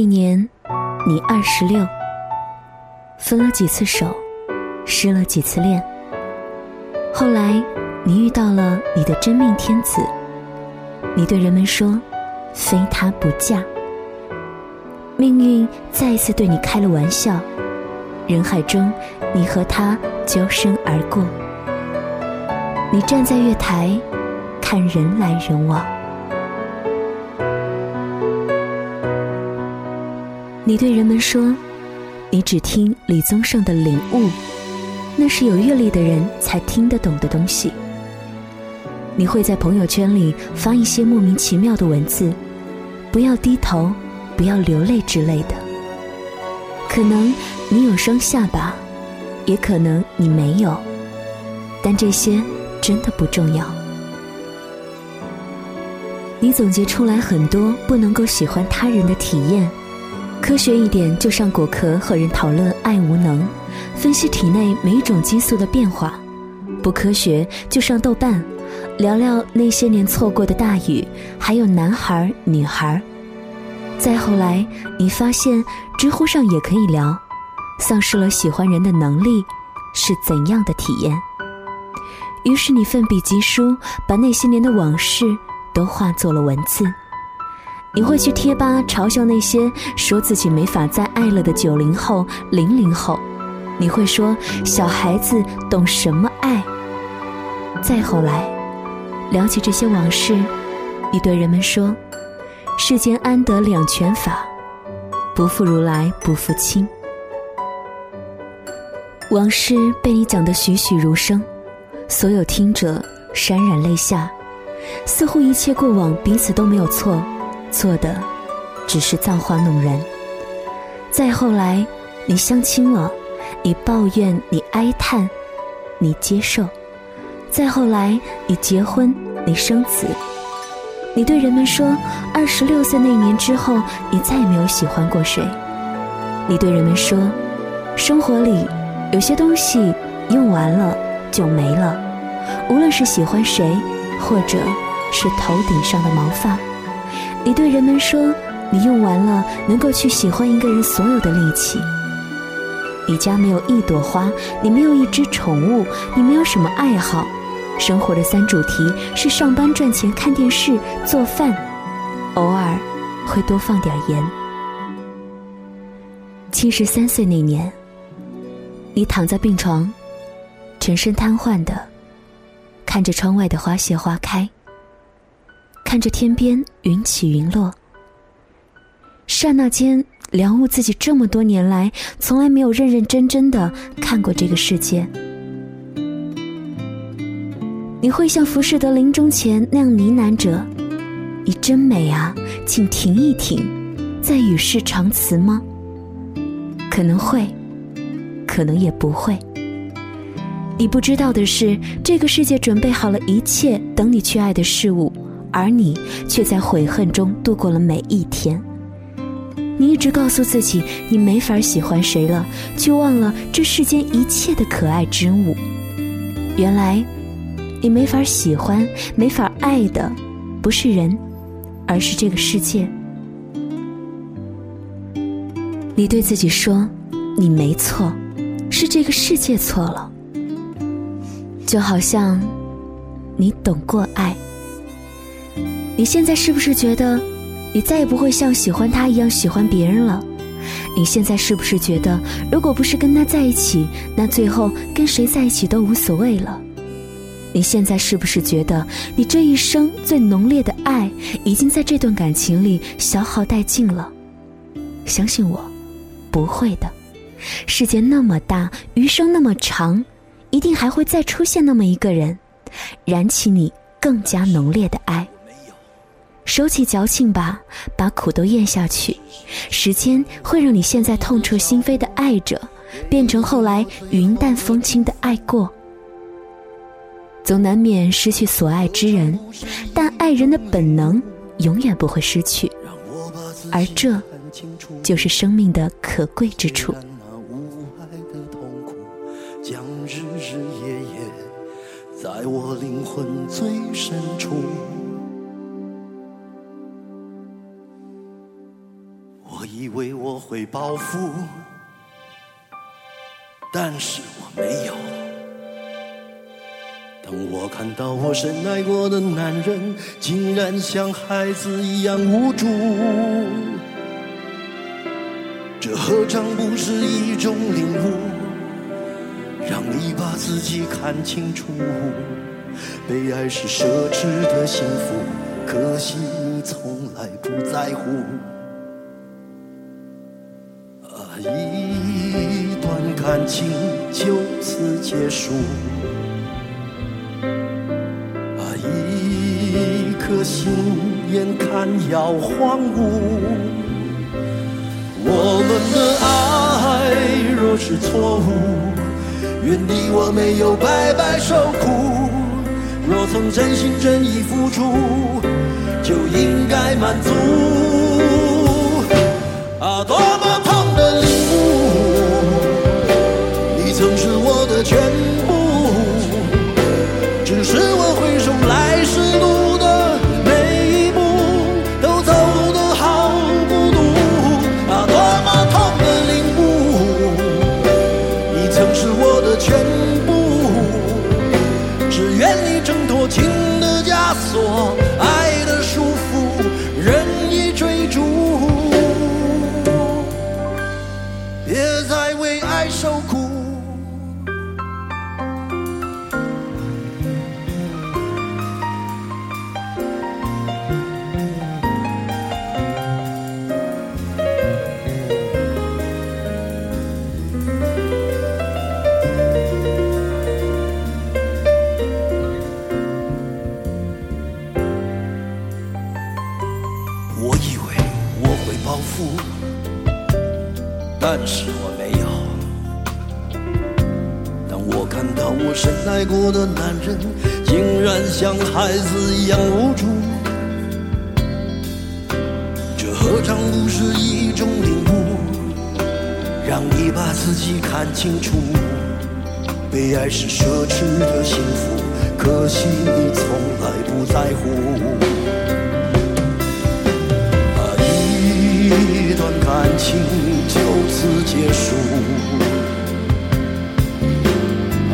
那年，你二十六，分了几次手，失了几次恋。后来，你遇到了你的真命天子，你对人们说：“非他不嫁。”命运再一次对你开了玩笑，人海中，你和他交身而过。你站在月台，看人来人往。你对人们说：“你只听李宗盛的领悟，那是有阅历的人才听得懂的东西。”你会在朋友圈里发一些莫名其妙的文字，不要低头，不要流泪之类的。可能你有双下巴，也可能你没有，但这些真的不重要。你总结出来很多不能够喜欢他人的体验。科学一点，就上果壳和人讨论爱无能，分析体内每一种激素的变化；不科学，就上豆瓣，聊聊那些年错过的大雨，还有男孩女孩再后来，你发现知乎上也可以聊，丧失了喜欢人的能力是怎样的体验？于是你奋笔疾书，把那些年的往事都化作了文字。你会去贴吧嘲笑那些说自己没法再爱了的九零后、零零后，你会说小孩子懂什么爱？再后来，聊起这些往事，你对人们说：世间安得两全法，不负如来不负卿。往事被你讲得栩栩如生，所有听者潸然泪下，似乎一切过往彼此都没有错。做的只是造化弄人。再后来，你相亲了，你抱怨，你哀叹，你接受。再后来，你结婚，你生子。你对人们说，二十六岁那年之后，你再也没有喜欢过谁。你对人们说，生活里有些东西用完了就没了，无论是喜欢谁，或者是头顶上的毛发。你对人们说，你用完了能够去喜欢一个人所有的力气。你家没有一朵花，你没有一只宠物，你没有什么爱好。生活的三主题是上班、赚钱、看电视、做饭，偶尔会多放点盐。七十三岁那年，你躺在病床，全身瘫痪的，看着窗外的花谢花开。看着天边云起云落，刹那间了悟自己这么多年来从来没有认认真真的看过这个世界。你会像浮士德临终前那样呢喃着：“你真美啊，请停一停，再与世长辞吗？”可能会，可能也不会。你不知道的是，这个世界准备好了一切等你去爱的事物。而你却在悔恨中度过了每一天。你一直告诉自己，你没法喜欢谁了，却忘了这世间一切的可爱之物。原来，你没法喜欢、没法爱的，不是人，而是这个世界。你对自己说，你没错，是这个世界错了。就好像，你懂过爱。你现在是不是觉得，你再也不会像喜欢他一样喜欢别人了？你现在是不是觉得，如果不是跟他在一起，那最后跟谁在一起都无所谓了？你现在是不是觉得，你这一生最浓烈的爱，已经在这段感情里消耗殆尽了？相信我，不会的。世界那么大，余生那么长，一定还会再出现那么一个人，燃起你更加浓烈的爱。收起矫情吧，把苦都咽下去。时间会让你现在痛彻心扉的爱着，变成后来云淡风轻的爱过。总难免失去所爱之人，但爱人的本能永远不会失去，而这就是生命的可贵之处。将日日夜夜，在我灵魂最深处。会报复，但是我没有。当我看到我深爱过的男人，竟然像孩子一样无助，这何尝不是一种领悟？让你把自己看清楚，被爱是奢侈的幸福，可惜你从来不在乎。感情就此结束。啊，一颗心眼看要荒芜。我们的爱若是错误。愿你我没有白白受苦，若曾真心真意付出，就应该满足。啊，多么全部，只愿你挣脱情的枷锁，我会报复，但是我没有。当我看到我深爱过的男人，竟然像孩子一样无助，这何尝不是一种领悟？让你把自己看清楚，被爱是奢侈的幸福，可惜你从来不在乎。一段感情就此结束，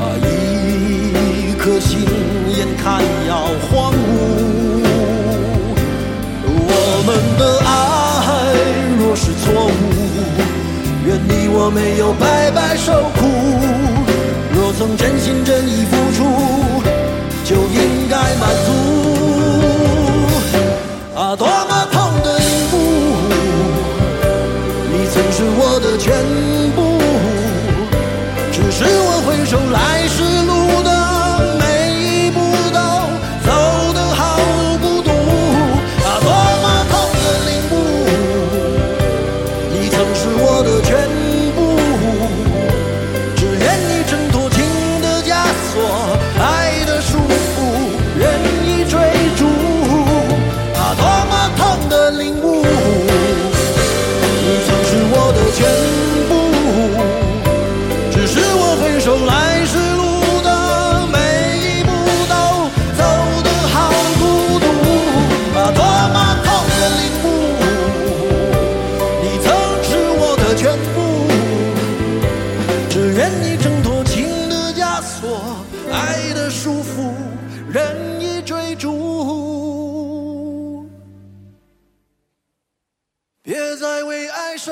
啊，一颗心眼看要荒芜。我们的爱若是错误，愿你我没有白白受苦。若曾真心